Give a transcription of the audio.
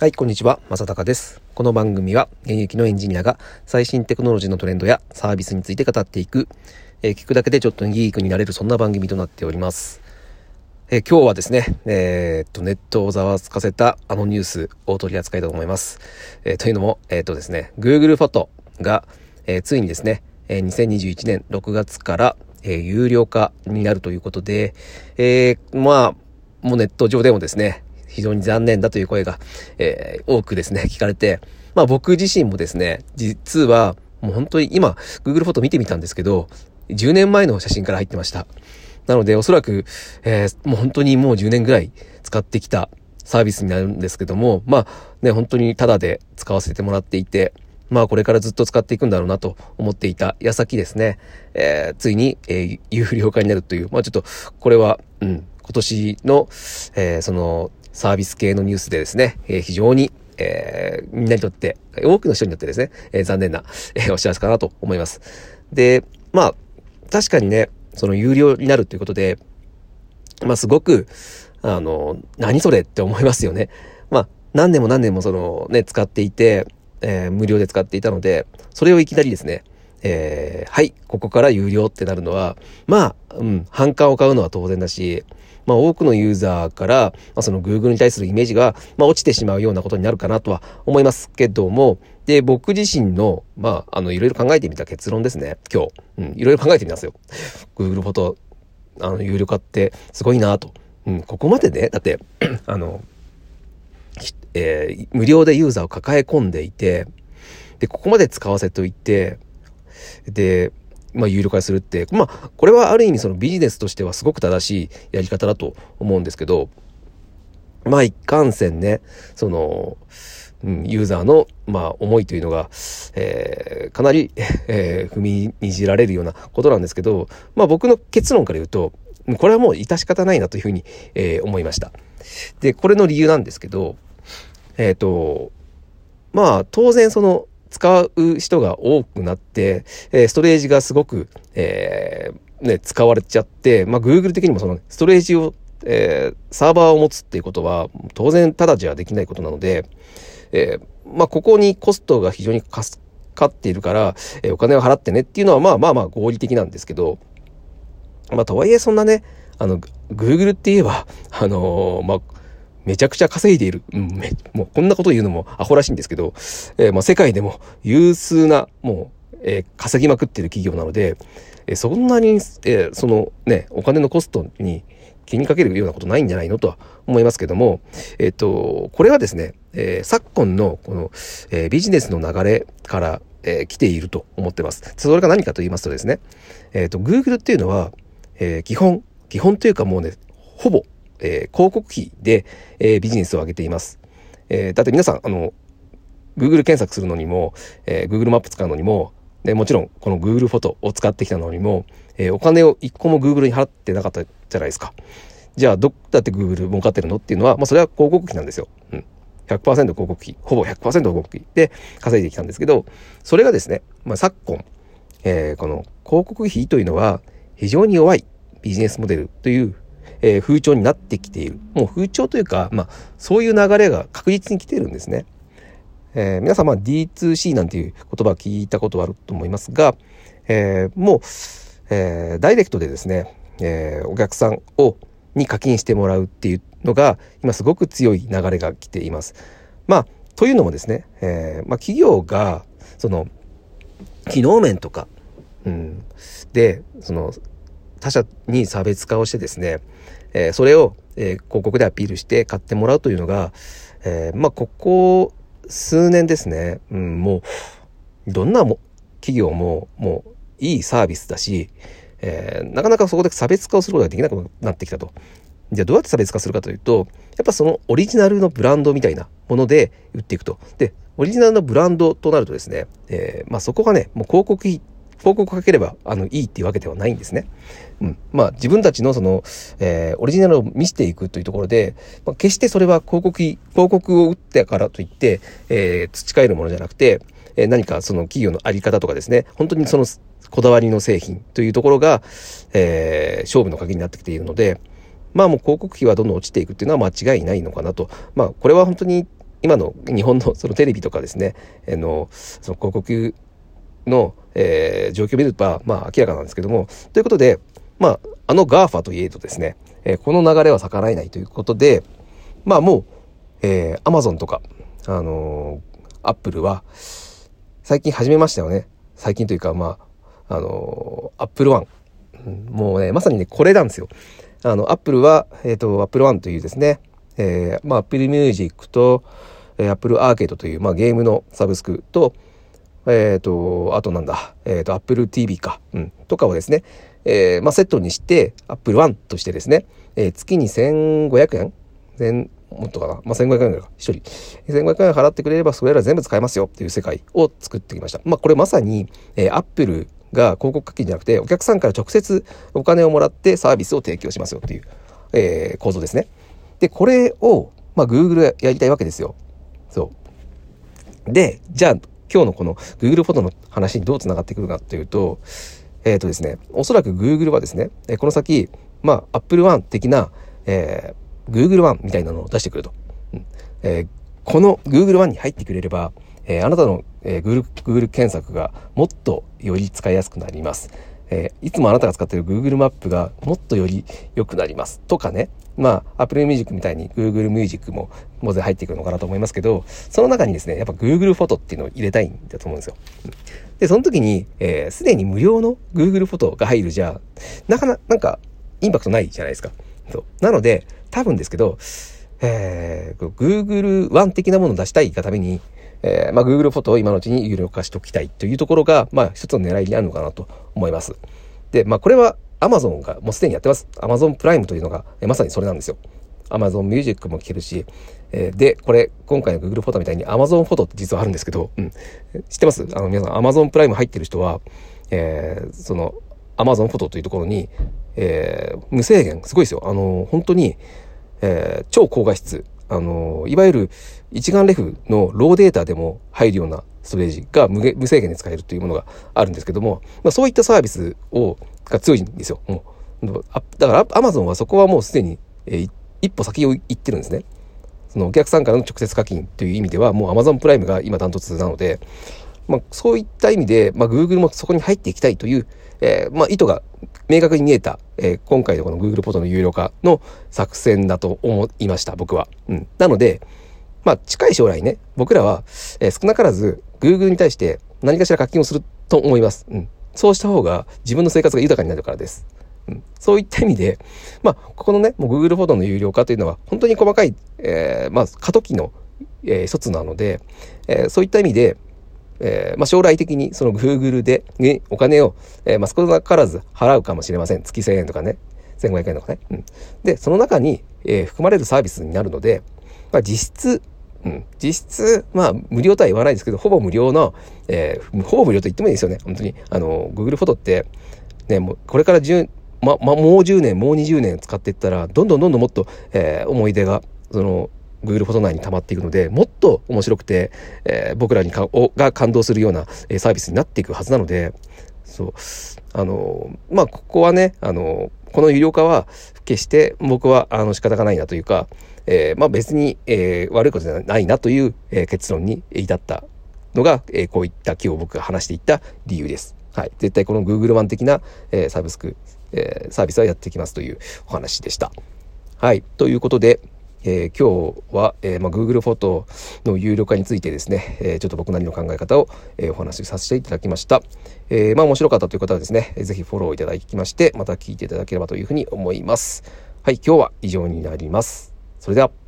はい、こんにちは。まさたかです。この番組は、現役のエンジニアが最新テクノロジーのトレンドやサービスについて語っていく、えー、聞くだけでちょっとギークになれる、そんな番組となっております。えー、今日はですね、えー、っと、ネットをざわつかせたあのニュースを取り扱いたいと思います。えというのも、えっとですね、Google フォトが、えついにですね、え2021年6月から、え有料化になるということで、えまあ、もうネット上でもですね、非常に残念だという声が、えー、多くですね、聞かれて、まあ僕自身もですね、実は、もう本当に今、Google フォト見てみたんですけど、10年前の写真から入ってました。なので、おそらく、えー、もう本当にもう10年ぐらい使ってきたサービスになるんですけども、まあね、本当にタダで使わせてもらっていて、まあこれからずっと使っていくんだろうなと思っていた矢先ですね、えー、ついに、えー、有料化になるという、まあちょっと、これは、うん、今年の、えー、その、サービス系のニュースでですね、えー、非常に、えー、みんなにとって、多くの人にとってですね、えー、残念な、え、お知らせかなと思います。で、まあ、確かにね、その有料になるということで、まあすごく、あの、何それって思いますよね。まあ、何年も何年もそのね、使っていて、えー、無料で使っていたので、それをいきなりですね、えー、はい、ここから有料ってなるのは、まあ、うん、反感を買うのは当然だし、まあ、多くのユーザーから、まあ、その Google に対するイメージが、まあ、落ちてしまうようなことになるかなとは思いますけども、で、僕自身の、まあ、あの、いろいろ考えてみた結論ですね、今日。うん、いろいろ考えてみますよ。Google フォト、あの、有料化ってすごいなと。うん、ここまでね、だって、あの、えー、無料でユーザーを抱え込んでいて、で、ここまで使わせといて、で、まあ、有料化するって、まあ、これはある意味そのビジネスとしてはすごく正しいやり方だと思うんですけど、まあ、一貫線ね、その、うん、ユーザーの、まあ、思いというのが、えー、かなり、えー、踏みにじられるようなことなんですけど、まあ、僕の結論から言うと、これはもう致し方ないなというふうに、えー、思いました。で、これの理由なんですけど、えっ、ー、と、まあ、当然その、使う人が多くなって、えー、ストレージがすごく、えー、ね、使われちゃって、まあ、Google 的にもそのストレージを、えー、サーバーを持つっていうことは、当然ただじゃできないことなので、え、まあ、ここにコストが非常にかかっているから、え、お金を払ってねっていうのは、まあまあまあ合理的なんですけど、まあ、とはいえそんなね、あの、Google って言えば、あの、まあ、めちゃくちゃ稼いでいる。うん、め、もうこんなこと言うのもアホらしいんですけど、えー、まあ世界でも有数な、もう、えー、稼ぎまくってる企業なので、えー、そんなに、えー、そのね、お金のコストに気にかけるようなことないんじゃないのとは思いますけども、えっ、と、これはですね、え昨今のこの、えビジネスの流れから、え来ていると思ってます。それが何かと言いますとですね、えっ、と、Google っていうのは、え基本、基本というかもうね、ほぼえー、広告費で、えー、ビジネスを上げています。えー、だって皆さん、あの、Google 検索するのにも、えー、Google マップ使うのにも、でもちろんこの Google フォトを使ってきたのにも、えー、お金を一個も Google に払ってなかったじゃないですか。じゃあ、どだって Google 儲かってるのっていうのは、まあそれは広告費なんですよ。うん。100%広告費、ほぼ100%広告費で稼いできたんですけど、それがですね、まあ昨今、えー、この広告費というのは非常に弱いビジネスモデルというえー、風潮になってきている。もう風潮というか、まあ、そういう流れが確実に来てるんですね。えー、皆さん、まあ、D2C なんていう言葉聞いたことはあると思いますが、えー、もう、えー、ダイレクトでですね、えー、お客さんを、に課金してもらうっていうのが、今すごく強い流れが来ています。まあ、というのもですね、えー、まあ、企業が、その、機能面とか、うん、で、その、他社に差別化をしてですね、えー、それを、えー、広告でアピールして買ってもらうというのが、えー、まあ、ここ数年ですね、うん、もう、どんなも企業も、もう、いいサービスだし、え、なかなかそこで差別化をすることができなくなってきたと。じゃあどうやって差別化するかというと、やっぱそのオリジナルのブランドみたいなもので売っていくと。で、オリジナルのブランドとなるとですね、えー、まあそこがね、もう広告費広告かければ、あの、いいっていうわけではないんですね。うん。まあ、自分たちのその、えー、オリジナルを見せていくというところで、まあ、決してそれは広告、広告を打ってからといって、えー、培えるものじゃなくて、えー、何かその企業のあり方とかですね、本当にその、こだわりの製品というところが、えー、勝負の鍵になってきているので、まあもう広告費はどんどん落ちていくっていうのは間違いないのかなと。まあこれは本当に今の日本のそのテレビとかですね、あの、その広告の、えー、状況を見ると、まあ明らかなんですけども、ということで、まあ、あの GAFA といえどですね、えー、この流れは逆らえないということで、まあもう、えー、Amazon とか、あのー、Apple は、最近始めましたよね。最近というか、まあ、あのー、Apple One。もうね、まさにね、これなんですよ。あの、Apple は、えっ、ー、と、Apple One というですね、えー、まあ、Apple Music と、えー、Apple Arcade という、まあ、ゲームのサブスクと、えっ、ー、と、あとなんだ、えっ、ー、と、Apple TV か、うん、とかをですね、えー、まあ、セットにして、Apple One としてですね、えー、月に1500円？全もっとかな、まあ、1500円ぐらいか、一人。1500円払ってくれれば、それら全部使えますよっていう世界を作ってきました。まあ、これまさに、えー、Apple が広告課金じゃなくて、お客さんから直接お金をもらってサービスを提供しますよっていう、えー、構造ですね。で、これを、まあ、Google やりたいわけですよ。そう。で、じゃあ、今日のこの Google フォトの話にどう繋がってくるかというと、えっ、ー、とですね、おそらく Google はですね、この先、まあ、Apple One 的な、えー、Google One みたいなのを出してくると。えー、この Google One に入ってくれれば、えー、あなたの、えー、Google, Google 検索がもっとより使いやすくなります。えー、いつもあなたが使っている Google マップがもっとより良くなります。とかね。まあ、Apple Music みたいに Google Music も当然入ってくるのかなと思いますけど、その中にですね、やっぱ Google フォトっていうのを入れたいんだと思うんですよ。で、その時に、えー、すでに無料の Google フォトが入るじゃ、なかな、なんか、インパクトないじゃないですか。そう。なので、多分ですけど、えー、Google One 的なものを出したいがために、えー、まあ、Google フォトを今のうちに有料化しておきたいというところが、まあ、一つの狙いにあるのかなと思います。で、まあ、これは Amazon がもうすでにやってます。Amazon プライムというのが、まさにそれなんですよ。Amazon Music も聴けるし、えー、で、これ、今回の Google フォトみたいに Amazon フォトって実はあるんですけど、うん。知ってます？あの、皆さん Amazon プライム入ってる人は、えー、その、Amazon フォトというところに、えー、無制限、すごいですよ。あの、本当に、えー、超高画質、あの、いわゆる一眼レフのローデータでも入るようなストレージが無無制限で使えるというものがあるんですけども、まあ、そういったサービスを、が強いんですよ。もうだからアマゾンはそこはもうすでに、えー、一歩先を行ってるんですね。そのお客さんからの直接課金という意味ではもうアマゾンプライムが今ダントツなので、まあ、そういった意味で、まあ、Google もそこに入っていきたいという、えー、まあ、意図が明確に見えた、えー、今回のこの Google ポートの有料化の作戦だと思いました、僕は。うん。なので、まあ、近い将来ね、僕らは、えー、少なからず Google に対して何かしら課金をすると思います。うん。そうした方が自分の生活が豊かになるからです。うん、そういった意味で、まあ、ここのね、もう Google フォトの有料化というのは、本当に細かい、えー、まあ、過渡期の、えー、一つなので、えー、そういった意味で、えー、まあ、将来的にその Google で、ね、お金を、えー、まあ、少なからず払うかもしれません。月1000円とかね、1500円とかね。うん、で、その中に、えー、含まれるサービスになるので、まあ、実質、うん、実質、まあ、無料とは言わないですけど、ほぼ無料の、えー、ほぼ無料と言ってもいいですよね。本当に。あの、Google フォトって、ね、もう、これから10、ま、ま、もう10年、もう20年使っていったら、どんどんどんどんもっと、えー、思い出が、その、Google フォト内に溜まっていくので、もっと面白くて、えー、僕らにかおが感動するような、えー、サービスになっていくはずなので、そう、あの、まあ、ここはね、あの、この有料化は、決して僕は、あの、仕方がないなというか、えー、まあ、別に、えー、悪いことじゃないなという、えー、結論に至ったのが、えー、こういった今日僕が話していった理由です。はい。絶対この Google 版的な、えー、サブスク、えー、サービスはやっていきますというお話でした。はい。ということで、えー、今日は、えーまあ、Google フォトの有料化についてですね、えー、ちょっと僕なりの考え方を、えー、お話しさせていただきました。えー、まあ面白かったという方はですね、ぜひフォローいただきまして、また聞いていただければというふうに思います。はい、今日は以上になります。それでは。